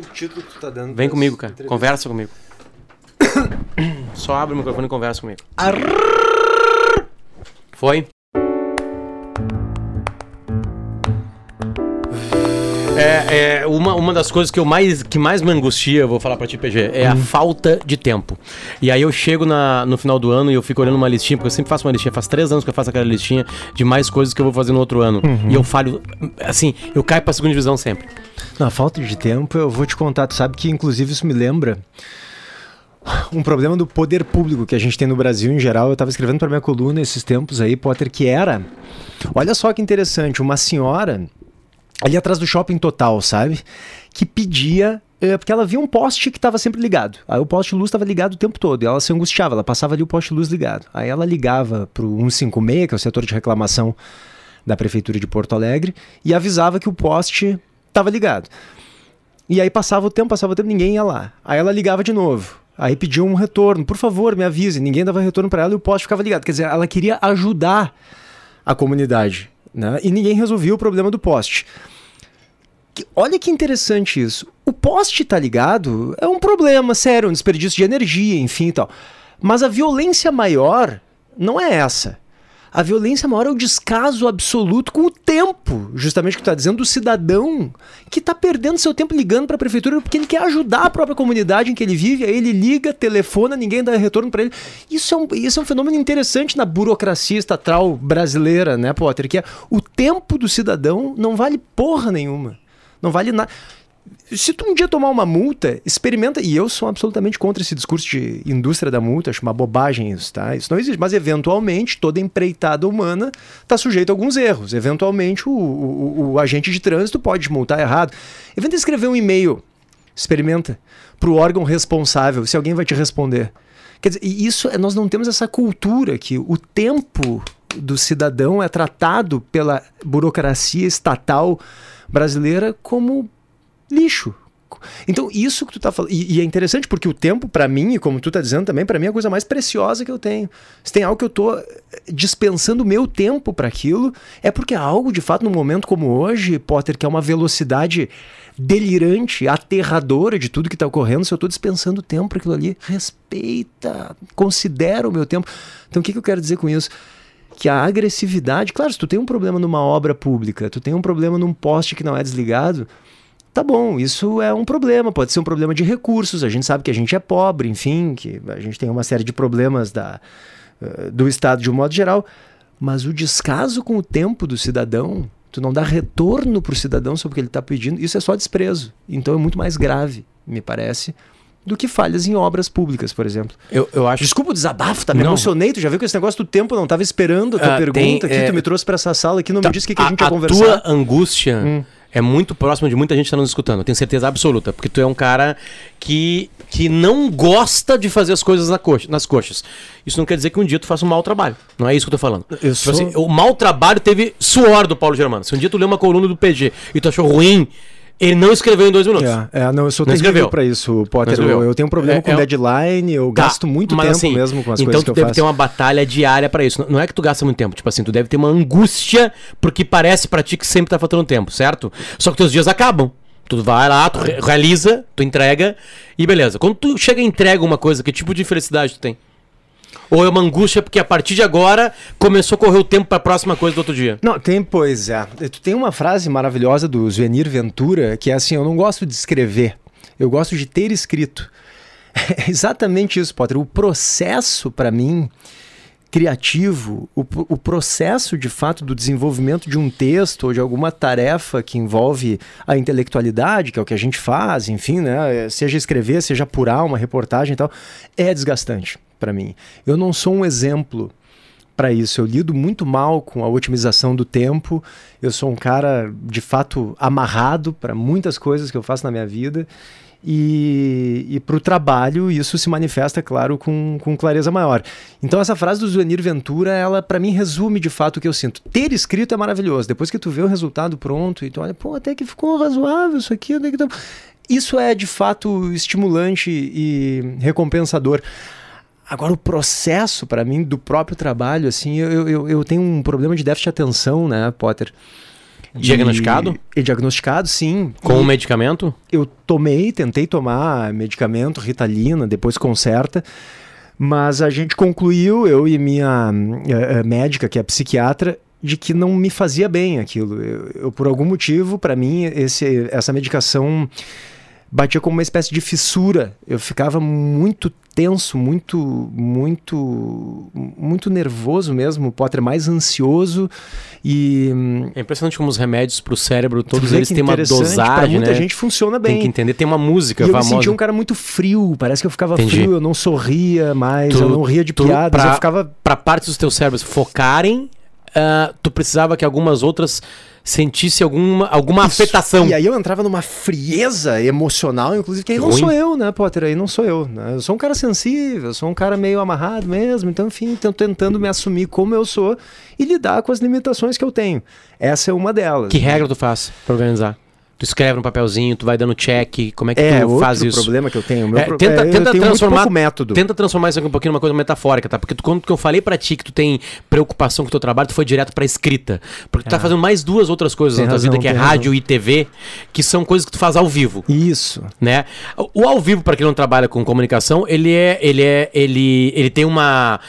O título que tu tá dando. Vem comigo, cara. Conversa comigo. Só abre o microfone e conversa comigo. Foi? É, é, uma, uma das coisas que eu mais que mais me angustia, vou falar pra ti, PG, é a falta de tempo. E aí eu chego na, no final do ano e eu fico olhando uma listinha, porque eu sempre faço uma listinha, faz três anos que eu faço aquela listinha de mais coisas que eu vou fazer no outro ano. E eu falho, assim, eu caio pra segunda divisão sempre. Na falta de tempo, eu vou te contar. Tu sabe que, inclusive, isso me lembra um problema do poder público que a gente tem no Brasil em geral. Eu estava escrevendo para minha coluna esses tempos aí, Potter, que era. Olha só que interessante, uma senhora ali atrás do shopping total, sabe? Que pedia. eh, Porque ela via um poste que estava sempre ligado. Aí o poste luz estava ligado o tempo todo. E ela se angustiava, ela passava ali o poste luz ligado. Aí ela ligava para o 156, que é o setor de reclamação da Prefeitura de Porto Alegre, e avisava que o poste estava ligado. E aí passava o tempo, passava o tempo, ninguém ia lá. Aí ela ligava de novo. Aí pedia um retorno, por favor, me avise. Ninguém dava retorno para ela e o poste ficava ligado. Quer dizer, ela queria ajudar a comunidade, né? E ninguém resolvia o problema do poste. Olha que interessante isso. O poste tá ligado é um problema sério, um desperdício de energia, enfim e tal. Mas a violência maior não é essa. A violência maior é o descaso absoluto com o tempo, justamente o que está dizendo, do cidadão que está perdendo seu tempo ligando para a prefeitura porque ele quer ajudar a própria comunidade em que ele vive, aí ele liga, telefona, ninguém dá retorno para ele. Isso é, um, isso é um fenômeno interessante na burocracia estatal brasileira, né, Potter? Que é o tempo do cidadão não vale porra nenhuma. Não vale nada. Se tu um dia tomar uma multa, experimenta. E eu sou absolutamente contra esse discurso de indústria da multa, acho uma bobagem isso, tá? Isso não existe. Mas eventualmente toda empreitada humana está sujeita a alguns erros. Eventualmente o, o- o agente de trânsito pode multar errado. Eventa escrever um e-mail, experimenta, para o órgão responsável, se alguém vai te responder. Quer dizer, isso é- nós não temos essa cultura que o tempo do cidadão é tratado pela burocracia estatal brasileira como lixo. Então, isso que tu tá falando. E, e é interessante porque o tempo, pra mim, e como tu tá dizendo também, pra mim é a coisa mais preciosa que eu tenho. Se tem algo que eu tô eh, dispensando meu tempo pra aquilo, é porque algo, de fato, num momento como hoje, Potter, que é uma velocidade delirante, aterradora de tudo que tá ocorrendo, se eu tô dispensando tempo pra aquilo ali, respeita, considera o meu tempo. Então, o que, que eu quero dizer com isso? Que a agressividade, claro, se tu tem um problema numa obra pública, tu tem um problema num poste que não é desligado, tá bom, isso é um problema, pode ser um problema de recursos, a gente sabe que a gente é pobre, enfim, que a gente tem uma série de problemas da, eh, do Estado de um modo geral, mas o descaso com o tempo do cidadão, tu não dá retorno pro cidadão sobre o que ele está pedindo, isso é só desprezo. Então é muito mais grave, me parece, do que falhas em obras públicas, por exemplo. Eu, eu acho Desculpa o desabafo, tá? Me Não. emocionei. Tu já viu que esse negócio do tempo não tava esperando a tua Ah, pergunta tem, aqui. é, Tu me trouxe pra essa sala aqui, não Tá, me disse o que, que a gente ia a conversar. tua angústia Hum. é muito próxima de muita gente que tá nos escutando. Eu tenho certeza absoluta. Porque tu é um cara que, que não gosta de fazer as coisas na coxa, nas coxas. Isso não quer dizer que um dia tu faça um mau trabalho. Não é isso que eu tô falando. Eu Tipo sou- assim, o mau trabalho teve suor do Paulo Germano. Se um dia tu lê uma coluna do PG e tu achou ruim, ele não escreveu em dois minutos. É, é, não, eu sou Não escreveu. pra isso, Potter. Eu, eu tenho um problema É- com é- deadline, eu Tá, gasto muito tempo assim, mesmo com as então coisas que tu eu deve faço. ter uma batalha diária pra isso. Não é que tu gasta muito tempo, tipo assim, tu deve ter uma angústia porque parece pra ti que sempre tá faltando tempo, certo? Só que teus dias acabam. Tu vai lá, tu re- realiza, tu entrega e beleza. Quando tu chega e entrega uma coisa, que tipo de felicidade tu tem? Ou é uma angústia porque a partir de agora começou a correr o tempo pra próxima coisa do outro dia? Não, tem, pois é. Tu tem uma frase maravilhosa do Zuenir Ventura que é assim: eu não gosto de escrever, eu gosto de ter escrito. É exatamente isso, Potter. O processo, pra mim, criativo, o, o processo de fato do desenvolvimento de um texto ou de alguma tarefa que envolve a intelectualidade, que é o que a gente faz, enfim, né? Seja escrever, seja apurar uma reportagem e tal, é desgastante pra mim. Eu não sou um exemplo para isso. Eu lido muito mal com a otimização do tempo. Eu sou um cara de fato amarrado para muitas coisas que eu faço na minha vida. E, e para o trabalho, isso se manifesta, claro, com, com clareza maior. Então, essa frase do Zuenir Ventura, ela para mim resume de fato o que eu sinto. Ter escrito é maravilhoso. Depois que tu vê o resultado pronto e tu olha, pô, até que ficou razoável isso aqui. Que tá... Isso é de fato estimulante e recompensador. Agora, o processo, para mim, do próprio trabalho, assim, eu, eu, eu tenho um problema de déficit de atenção, né, Potter? Diagnosticado? E, diagnosticado, sim. Com E um medicamento? Eu tomei, tentei tomar medicamento, Ritalina, depois conserta. Mas a gente concluiu, eu e minha eh, eh, médica, que é psiquiatra, de que não me fazia bem aquilo. Eu, eu, por algum motivo, para mim, esse, essa medicação batia como uma espécie de fissura. Eu ficava muito tenso, muito, muito, muito nervoso mesmo, Potter, mais ansioso e... É impressionante como os remédios para o cérebro, todos eles têm uma dosagem, muita né? gente funciona bem. Tem que entender, tem uma música E eu me famosa. sentia um cara muito frio, parece que eu ficava Entendi. frio, eu não sorria mais, Tu- eu não ria de tu, piadas, pra- eu ficava Para partes dos teus cérebros focarem, ah, tu precisava que algumas outras sentisse alguma, alguma Isso. afetação. E aí eu entrava numa frieza emocional, inclusive, que aí não Ruim. sou eu, né, Potter? Aí não sou eu. Né? Eu sou um cara sensível, eu sou um cara meio amarrado mesmo. Então, enfim, tô tentando me assumir como eu sou e lidar com as limitações que eu tenho. Essa é uma delas. Que regra tu faz pra organizar? Tu escreve no papelzinho, tu vai dando check, como é que é tu faz isso? problema que eu tenho. O Meu É, tenta é, eu tenta tenho transformar, método. tenta transformar isso aqui um pouquinho numa coisa metafórica, tá? Porque tu, quando que eu falei pra ti que tu tem preocupação com o teu trabalho, tu foi direto pra escrita. Porque tu tá fazendo mais duas outras coisas É. Tem na tua razão, vida, que é rádio e TV, que são coisas que tu faz ao vivo. Isso. né? O ao vivo, para quem não trabalha com comunicação, ele é, ele é, ele, ele tem uma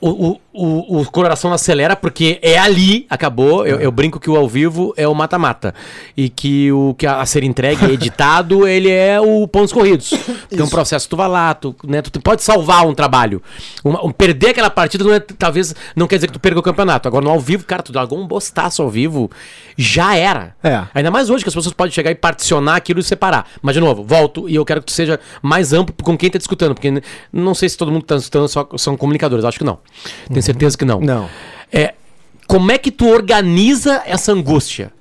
o, o, o, o coração acelera porque é ali, acabou. Eu, eu brinco que o ao vivo é o mata-mata e que o que a, ser entregue, editado, ele é o pontos corridos. Tem um processo, tu vai lá, tu, né, tu pode salvar um trabalho. Um- perder aquela partida não é, talvez não quer dizer que tu perca o campeonato. Agora no ao vivo, cara, tu largou um bostaço ao vivo, já era. É. Ainda mais hoje que as pessoas podem chegar e particionar aquilo e separar. Mas, de novo, volto e eu quero que tu seja mais amplo com quem tá te escutando, porque não sei se todo mundo tá escutando só, são comunicadores, acho que não. Tenho certeza que não. Não. É, como é que tu organiza essa angústia?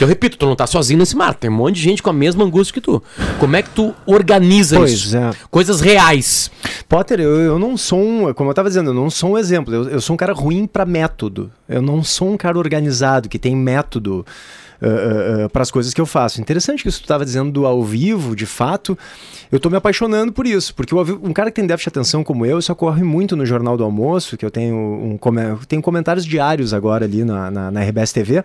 Eu repito, tu não tá sozinho nesse mar, tem um monte de gente com a mesma angústia que tu. Como é que tu organiza Pois isso? é. Coisas reais. Potter, eu, eu não sou um, como eu tava dizendo, eu não sou um exemplo. Eu, eu sou um cara ruim para método. Eu não sou um cara organizado que tem método para as coisas que eu faço. Interessante que isso tu estava dizendo do ao vivo, de fato. Eu tô me apaixonando por isso, porque vivo- um cara que tem déficit de atenção como eu, isso ocorre muito no Jornal do Almoço, que eu tenho um tenho comentários diários agora ali na, na, na RBS TV.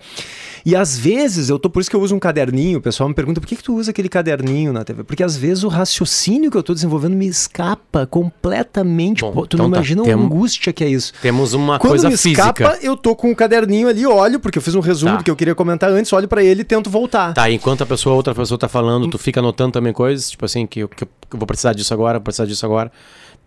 E às vezes eu tô, por isso que eu uso um caderninho, o pessoal me pergunta por que, que tu usa aquele caderninho na TV? Porque às vezes o raciocínio que eu tô desenvolvendo me escapa completamente. Bom, Pô, tu então não tá, imagina a temo- angústia que é isso. Temos uma Quando coisa me física. escapa, eu tô com o caderninho ali, olho, porque eu fiz um resumo Tá. do que eu queria comentar antes, olho pra ele e tento voltar. Tá, enquanto a pessoa, outra pessoa tá falando, tu fica anotando também coisas, tipo assim, que, eu- que eu vou precisar disso agora, vou precisar disso agora.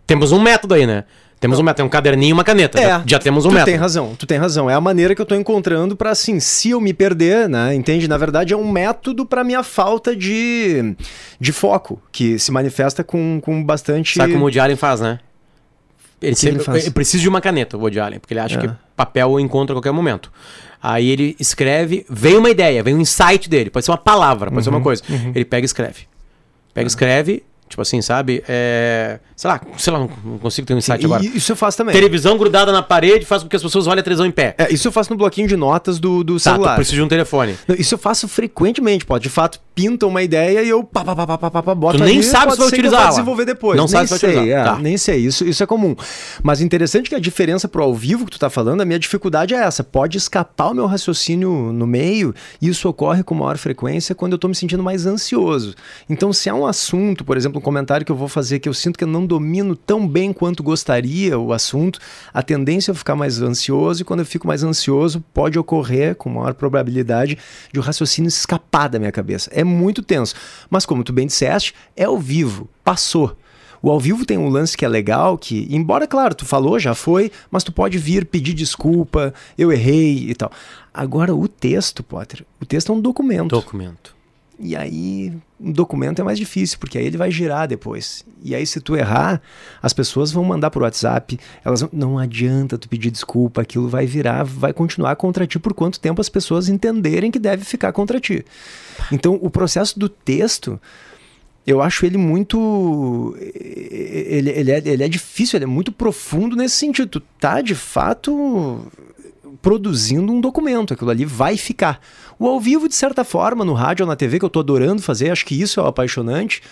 Temos um método aí, né? Temos um método, tem um caderninho e uma caneta. já, já temos um É. tu método. tem razão, tu tem razão. É a maneira que eu tô encontrando pra assim, se eu me perder, né? Entende? Na verdade, é um método pra minha falta de, de foco, que se manifesta com, com bastante. Sabe como o Woody Allen faz, né? Ele, sempre, ele precisa de uma caneta, o Woody Allen, porque ele acha É. que papel eu encontro a qualquer momento. Aí ele escreve, vem uma ideia, vem um insight dele, pode ser uma palavra, pode ser Uhum, uma coisa. Ele pega e escreve. Pega e escreve, tipo assim, sabe? É, sei lá, sei lá, não consigo ter um insight E agora. Isso eu faço também. Televisão grudada na parede faz com que as pessoas olhem a televisão em pé. É, isso eu faço no bloquinho de notas do, do Tá, celular. precisa de um telefone. Não, Isso eu faço frequentemente, pode. De fato, pinta uma ideia e eu pá, pá, pá, pá, pá, pá, boto Tu nem ali, sabe se vai utilizar desenvolver depois. Não nem sabe se vai utilizar. é, Tá. Nem sei, isso, isso é comum. Mas interessante que a diferença pro ao vivo que tu tá falando, a minha dificuldade é essa. Pode escapar o meu raciocínio no meio e isso ocorre com maior frequência quando eu tô me sentindo mais ansioso. Então, se é um assunto, por exemplo, comentário que eu vou fazer que eu sinto que eu não domino tão bem quanto gostaria o assunto, a tendência é ficar mais ansioso e quando eu fico mais ansioso, pode ocorrer com maior probabilidade de o raciocínio escapar da minha cabeça. É muito tenso. Mas como tu bem disseste, é ao vivo, passou. O ao vivo tem um lance que é legal, que, embora, claro, tu falou, já foi, mas tu pode vir pedir desculpa, eu errei e tal. Agora, o texto, Potter, o texto é um documento. Documento. E aí, um documento é mais difícil, porque aí ele vai girar depois. E aí, se tu errar, as pessoas vão mandar por WhatsApp, elas vão, não adianta tu pedir desculpa, aquilo vai virar, vai continuar contra ti por quanto tempo as pessoas entenderem que deve ficar contra ti. Então, o processo do texto, eu acho ele muito. Ele, ele, é, ele é difícil, ele é muito profundo nesse sentido. Tu tá, de fato, produzindo um documento, aquilo ali vai ficar. O ao vivo, de certa forma, no rádio ou na TV, que eu tô adorando fazer, acho que isso é o apaixonante.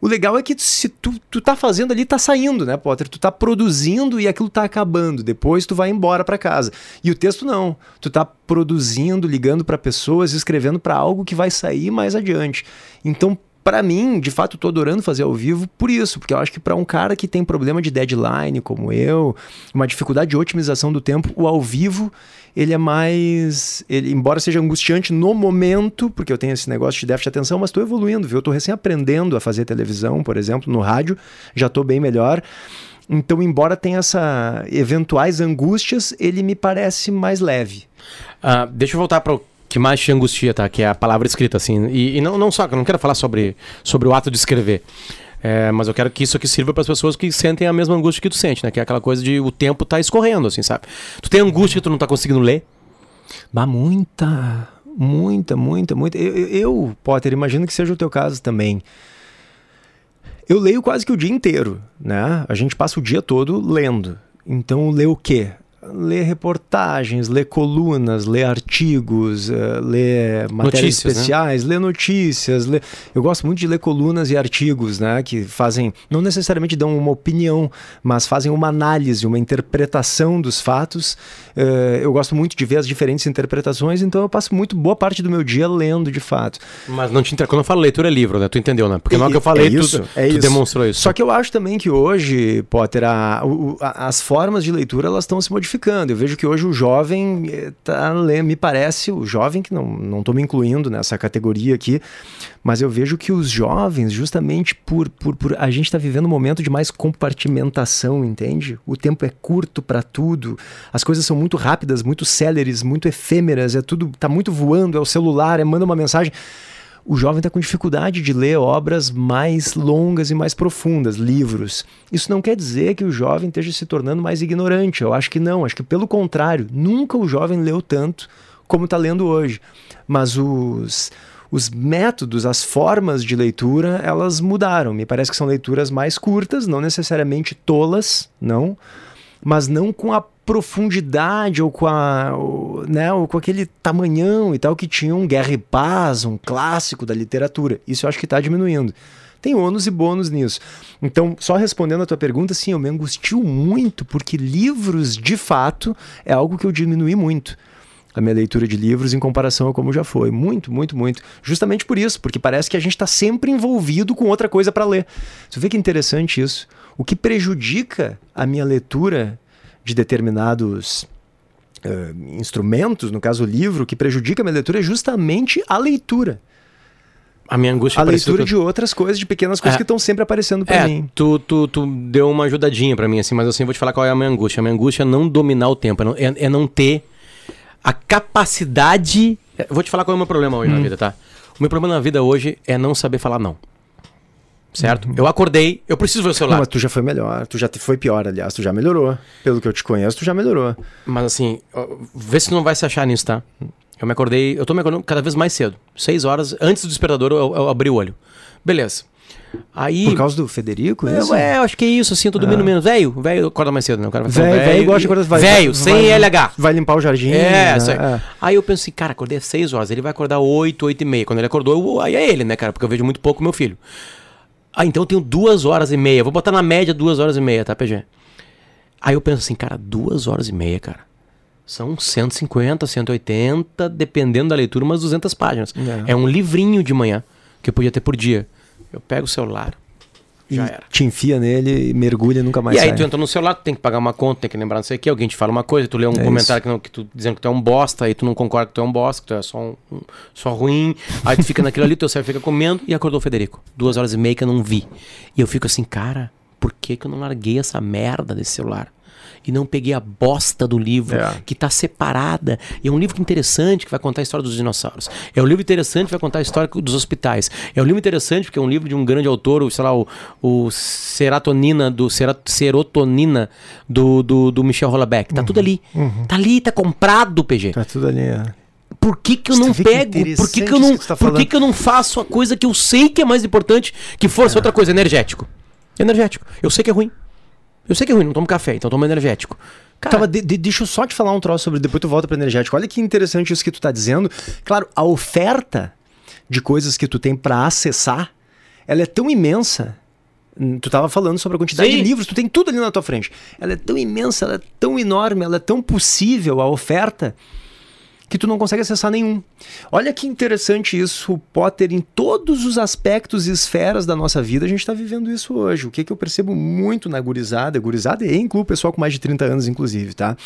O legal é que se tu, tu tá fazendo ali, tá saindo, né, Potter? Tu tá produzindo e aquilo tá acabando. Depois tu vai embora para casa. E o texto não. Tu tá produzindo, ligando para pessoas, escrevendo para algo que vai sair mais adiante. Então, para mim, de fato, tô adorando fazer ao vivo por isso, porque eu acho que para um cara que tem problema de deadline como eu, uma dificuldade de otimização do tempo, o ao vivo, ele é mais, ele embora seja angustiante no momento, porque eu tenho esse negócio de déficit de atenção, mas estou evoluindo, viu? Eu tô recém aprendendo a fazer televisão, por exemplo, no rádio, já tô bem melhor. Então, embora tenha essa eventuais angústias, ele me parece mais leve. Uh, deixa eu voltar para o que mais te angustia, tá? Que é a palavra escrita, assim. E, e não, não só, eu não quero falar sobre, sobre o ato de escrever. É, mas eu quero que isso aqui sirva para as pessoas que sentem a mesma angústia que tu sente, né? Que é aquela coisa de o tempo tá escorrendo, assim, sabe? Tu tem angústia que tu não tá conseguindo ler? Bah, muita, muita, muita, muita. Eu, eu, Potter, imagino que seja o teu caso também. Eu leio quase que o dia inteiro, né? A gente passa o dia todo lendo. Então, ler o quê? Ler reportagens, ler colunas, ler artigos, uh, ler matérias notícias, né? especiais, né? ler notícias. Ler... Eu gosto muito de ler colunas e artigos, né? Que fazem, não necessariamente dão uma opinião, mas fazem uma análise, uma interpretação dos fatos. Uh, eu gosto muito de ver as diferentes interpretações, então eu passo muito boa parte do meu dia lendo de fato. Mas não te inter... quando eu falo leitura é livro, né? Tu entendeu, né? Porque na hora que eu falei, é isso, tu, é tu isso. demonstrou isso. Só que eu acho também que hoje, Potter, a, a, as formas de leitura elas estão se modificando modificando. Eu vejo que hoje o jovem eh, tá, me parece, o jovem, que não estou me incluindo nessa categoria aqui, mas eu vejo que os jovens, justamente por, por, por a gente está vivendo um momento de mais compartimentação, entende? O tempo é curto para tudo, as coisas são muito rápidas, muito céleres, muito efêmeras, é tudo, tá muito voando, é o celular, é manda uma mensagem o jovem está com dificuldade de ler obras mais longas e mais profundas, livros. Isso não quer dizer que o jovem esteja se tornando mais ignorante. Eu acho que não. Acho que pelo contrário, nunca o jovem leu tanto como está lendo hoje. Mas os, os métodos, as formas de leitura, elas mudaram. Me parece que são leituras mais curtas, não necessariamente tolas, não, mas não com a profundidade ou com, a, o, né, ou com aquele tamanhão e tal que tinha um Guerra e Paz, um clássico da literatura. Isso eu acho que está diminuindo. Tem ônus e bônus nisso. Então, só respondendo a tua pergunta, sim, eu me angustio muito porque livros, de fato, é algo que eu diminui muito a minha leitura de livros em comparação a como já foi. Muito, muito, muito. Justamente por isso, porque parece que a gente está sempre envolvido com outra coisa para ler. Você vê que interessante isso. O que prejudica a minha leitura de determinados uh, instrumentos, no caso o livro, que prejudica a minha leitura é justamente a leitura. A minha angústia A leitura de outras coisas, de pequenas coisas é, que estão sempre aparecendo para é, mim. Tu, tu, tu deu uma ajudadinha para mim, assim, mas assim, eu vou te falar qual é a minha angústia. A minha angústia é não dominar o tempo, é não, é, é não ter a capacidade. Eu vou te falar qual é o meu problema hoje hum. na vida, tá? O meu problema na vida hoje é não saber falar não. Certo? Uhum. Eu acordei, eu preciso ver o celular. Não, mas tu já foi melhor, tu já foi pior, aliás, tu já melhorou. Pelo que eu te conheço, tu já melhorou. Mas assim, vê se tu não vai se achar nisso, tá? Eu me acordei, eu tô me acordando cada vez mais cedo. Seis horas, antes do despertador, eu, eu abri o olho. Beleza. Aí, Por causa do Federico? É, isso? É, eu acho que é isso, assim, eu tô dormindo ah. menos. Velho, velho acorda mais cedo, né? O cara vai velho, velho gosta de acordar vai, Velho, sem vai, LH. Vai limpar o jardim. É, né? é. Aí eu penso assim, cara, acordei às 6 horas, ele vai acordar 8, 8 e meia. Quando ele acordou, eu, aí é ele, né, cara? Porque eu vejo muito pouco meu filho. Ah, então eu tenho duas horas e meia. Vou botar na média duas horas e meia, tá, PG? Aí eu penso assim, cara, duas horas e meia, cara. São 150, 180, dependendo da leitura, umas 200 páginas. É. é um livrinho de manhã que eu podia ter por dia. Eu pego o celular, já era. Te enfia nele e mergulha nunca mais E aí sai. tu entra no celular, tu tem que pagar uma conta, tem que lembrar não sei o que, alguém te fala uma coisa, tu lê um é comentário que, não, que tu dizendo que tu é um bosta, aí tu não concorda que tu é um bosta, que tu é só, um, um, só ruim, aí tu fica naquilo ali, teu cérebro fica comendo e acordou o Federico. Duas horas e meia que eu não vi. E eu fico assim, cara, por que, que eu não larguei essa merda desse celular? E não peguei a bosta do livro, é. que está separada. E é um livro interessante que vai contar a história dos dinossauros. É um livro interessante que vai contar a história dos hospitais. É um livro interessante porque é um livro de um grande autor, o, sei lá, o, o Serotonina, do, Serotonina do, do, do Michel Houellebecq. Tá uhum. tudo ali. Uhum. Tá ali, tá comprado, PG. Tá tudo ali, é por que, que eu não pego? Por que, que eu não, que tá por que, que eu não faço a coisa que eu sei que é mais importante que fosse é. outra coisa? Energético. Energético. Eu sei que é ruim. Eu sei que é ruim, não tomo café, então tomo energético. Cara, Tava, de, de, deixa eu só te falar um troço sobre. Depois tu volta para energético. Olha que interessante isso que tu tá dizendo. Claro, a oferta de coisas que tu tem para acessar ela é tão imensa. Hum, Tu estava falando sobre a quantidade Sim. de livros, tu tem tudo ali na tua frente. Ela é tão imensa, ela é tão enorme, ela é tão possível a oferta que tu não consegue acessar nenhum. Olha que interessante isso, Potter, em todos os aspectos e esferas da nossa vida, a gente está vivendo isso hoje. O que, que eu percebo muito na gurizada, gurizada e inclui o pessoal com mais de 30 anos, inclusive, tá?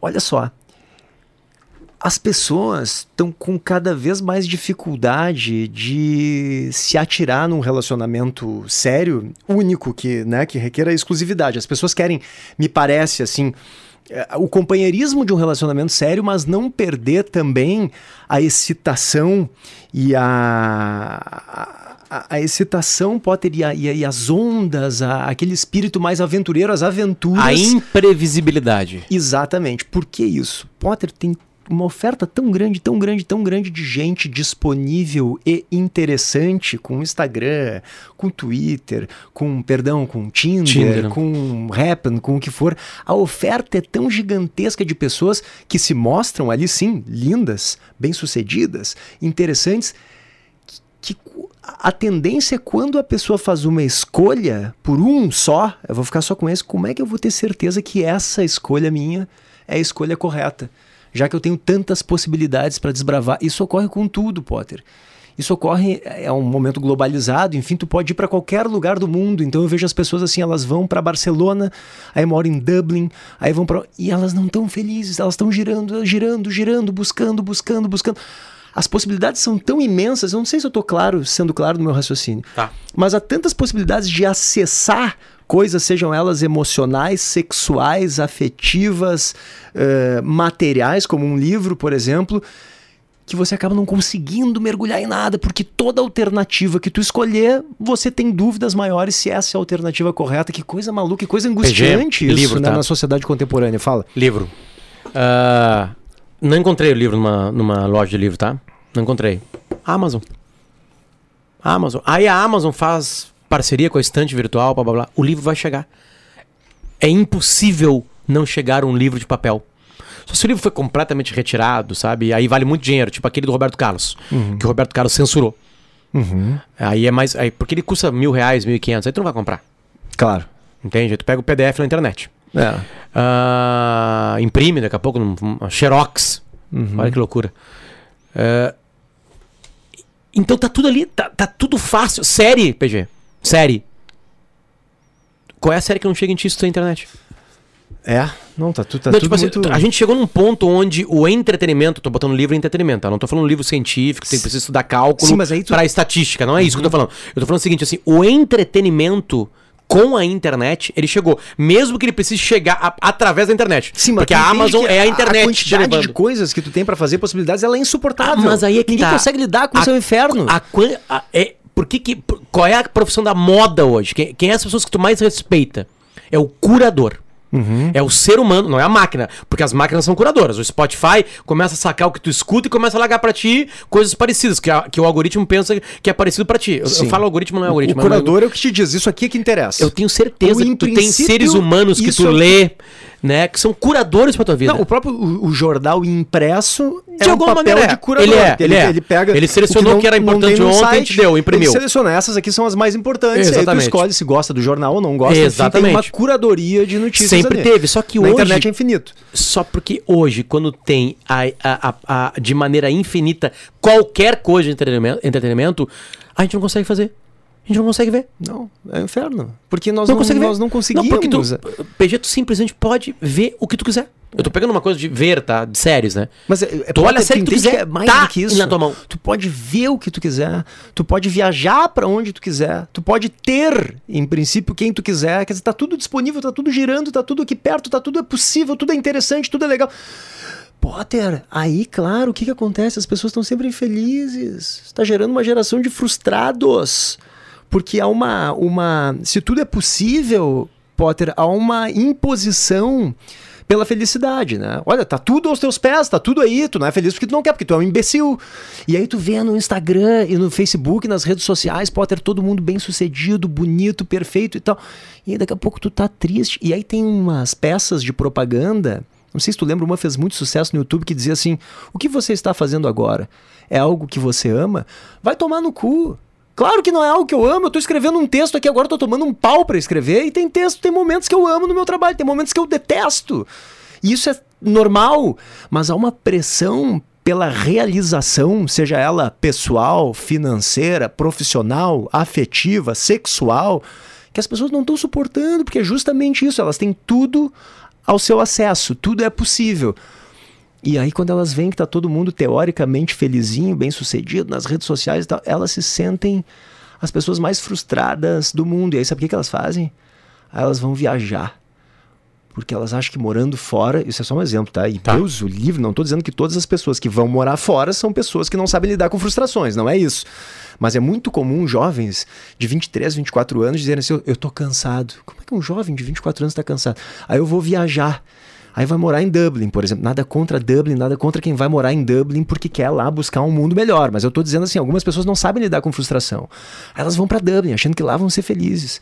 Olha só, as pessoas estão com cada vez mais dificuldade de se atirar num relacionamento sério, único, que, né, que requer a exclusividade. As pessoas querem, me parece assim, o companheirismo de um relacionamento sério, mas não perder também a excitação e a. a, a excitação, Potter, e, a- e as ondas, aquele espírito mais aventureiro, as aventuras. A imprevisibilidade. Exatamente. Por que isso? Potter tem uma oferta tão grande, tão grande, tão grande de gente disponível e interessante com Instagram, com Twitter, com, perdão, com Tinder, Tinder. com Happen, com o que for. A oferta é tão gigantesca de pessoas que se mostram ali sim, lindas, bem-sucedidas, interessantes, que cu- a tendência é quando a pessoa faz uma escolha por um só, eu vou ficar só com esse, como é que eu vou ter certeza que essa escolha minha é a escolha correta? Já que eu tenho tantas possibilidades para desbravar. Isso ocorre com tudo, Potter. Isso ocorre, é um momento globalizado, enfim, tu pode ir para qualquer lugar do mundo. Então eu vejo as pessoas assim, elas vão para Barcelona, aí moram em Dublin, aí vão para e elas não estão felizes, elas estão girando, girando, girando, buscando, buscando, buscando. As possibilidades são tão imensas, eu não sei se eu estou claro, sendo claro no meu raciocínio. Tá. Mas há tantas possibilidades de acessar coisas, sejam elas emocionais, sexuais, afetivas, eh, materiais, como um livro, por exemplo, que você acaba não conseguindo mergulhar em nada, porque toda alternativa que tu escolher, você tem dúvidas maiores se essa é a alternativa correta. Que coisa maluca, que coisa angustiante isso livro, né, tá? na sociedade contemporânea. Fala. Livro. Ah, não encontrei o livro numa, numa loja de livro, tá? Não encontrei. Amazon. Amazon. Aí a Amazon faz parceria com a estante virtual, blá blá blá. O livro vai chegar. É impossível não chegar um livro de papel. Só se o livro foi completamente retirado, sabe? Aí vale muito dinheiro, tipo aquele do Roberto Carlos, que o Roberto Carlos censurou. Aí é mais. Aí, porque ele custa mil reais, mil e quinhentos, aí tu não vai comprar. Claro. Entende? Tu pega o PDF na internet. É. Ah, imprime daqui a pouco, uma Xerox. Uhum. Olha que loucura. É, então tá tudo ali, tá, tá tudo fácil. Série, PG. Série. Qual é a série que não chega em ti se tu tem internet? É, não, tá, tu, tá Não, tudo tipo assim, muito... a gente chegou num ponto onde o entretenimento, tô botando livro em entretenimento, tá? Não tô falando livro científico, tem que precisar estudar cálculo Sim, mas aí tu- pra estatística, não é isso que eu Uhum. tô falando. Eu tô falando o seguinte, assim, o entretenimento com a internet, ele chegou. Mesmo que ele precise chegar a- através da internet. Sim, mas porque a Amazon é a internet. A quantidade de coisas que tu tem pra fazer, possibilidades, ela é insuportável. Ah, mas aí é que Ninguém tá. consegue lidar com o seu inferno. A, quan- a- é, por que que, qual é a profissão da moda hoje? Quem, quem é as pessoas que tu mais respeita? É o curador. Uhum. É o ser humano, não é a máquina, porque as máquinas são curadoras. O Spotify começa a sacar o que tu escuta e começa a largar pra ti coisas parecidas, que, a- que o algoritmo pensa que é parecido pra ti. Eu, eu falo algoritmo, não é o algoritmo. é curador é o que te diz, isso aqui é que interessa. Eu tenho certeza que tu tem seres humanos que tu é o lê, né, que são curadores pra tua vida. Não, o próprio o, o jornal impresso De é um alguma papel maneira, de curador. ele é, porque ele é. ele pega Ele selecionou o que era importante tem no ontem e te deu, imprimiu. Ele seleciona, essas aqui são as mais importantes, e aí tu Exatamente. escolhe se gosta do jornal ou não gosta. enfim, Exatamente. tem uma curadoria de notícias Sempre ali. teve, só que Na hoje internet é infinito. Só porque hoje, quando tem a, a- a- a- de maneira infinita qualquer coisa de entretenimento, entretenimento, a gente não consegue fazer. A gente não consegue ver. Não, é um inferno. Porque nós não, não, nós não conseguimos. porque tu, PG, tu simplesmente pode ver o que tu quiser. Eu tô pegando uma coisa de ver, tá? De séries, né? Mas é, é Tu olha a série que tu quiser, é mais tá do que isso. na tua mão. Tu pode ver o que tu quiser, tu pode viajar pra onde tu quiser, tu pode ter, em princípio, quem tu quiser. Quer dizer, tá tudo disponível, tá tudo girando, tá tudo aqui perto, tá tudo é possível, tudo é interessante, tudo é legal. Potter, aí, claro, o que, que acontece? As pessoas estão sempre infelizes. Está gerando uma geração de frustrados. Porque há uma, uma. Se tudo é possível, Potter, há uma imposição pela felicidade, né? Olha, tá tudo aos teus pés, tá tudo aí, tu não é feliz porque tu não quer, porque tu é um imbecil. E aí tu vê no Instagram e no Facebook, nas redes sociais, Potter, todo mundo bem sucedido, bonito, perfeito e tal. E daqui a pouco tu tá triste. E aí tem umas peças de propaganda, não sei se tu lembra, uma fez muito sucesso no YouTube que dizia assim: "O que você está fazendo agora? É algo que você ama? Vai tomar no cu." Claro que não é algo que eu amo. Eu tô escrevendo um texto aqui agora, eu tô tomando um pau para escrever. E tem texto, tem momentos que eu amo no meu trabalho, tem momentos que eu detesto. E isso é normal, mas há uma pressão pela realização, seja ela pessoal, financeira, profissional, afetiva, sexual, que as pessoas não estão suportando, porque é justamente isso, elas têm tudo ao seu acesso, tudo é possível. E aí, quando elas veem que está todo mundo teoricamente felizinho, bem sucedido nas redes sociais e tal, elas se sentem as pessoas mais frustradas do mundo. E aí, sabe o que, que elas fazem? Aí elas vão viajar porque elas acham que morando fora, isso é só um exemplo, tá? E tá. Deus o livre, não estou dizendo que todas as pessoas que vão morar fora são pessoas que não sabem lidar com frustrações, não é isso. Mas é muito comum jovens de 23, 24 anos dizerem assim: eu tô cansado. Como é que um jovem de 24 anos está cansado? Aí eu vou viajar. Aí vai morar em Dublin, por exemplo. Nada contra Dublin, nada contra quem vai morar em Dublin porque quer lá buscar um mundo melhor. Mas eu estou dizendo assim: algumas pessoas não sabem lidar com frustração. Aí elas vão para Dublin achando que lá vão ser felizes.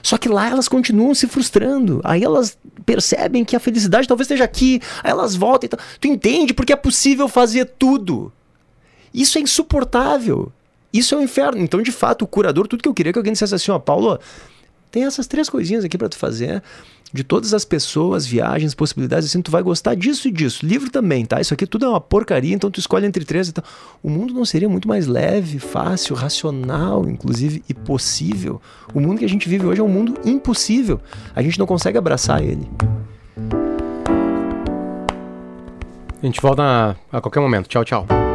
Só que lá elas continuam se frustrando. Aí elas percebem que a felicidade talvez esteja aqui. Aí elas voltam e tal. Tu entende? Porque é possível fazer tudo. Isso é insuportável. Isso é um inferno. Então, de fato, o curador, tudo que eu queria é que alguém dissesse assim, ó, Paulo, tem essas três coisinhas aqui para tu fazer de todas as pessoas, viagens, possibilidades, assim, tu vai gostar disso e disso. Livro também, tá? Isso aqui tudo é uma porcaria, então tu escolhe entre três. Então, o mundo não seria muito mais leve, fácil, racional, inclusive, e possível. O mundo que a gente vive hoje é um mundo impossível. A gente não consegue abraçar ele. A gente volta a, qualquer momento. Tchau, tchau.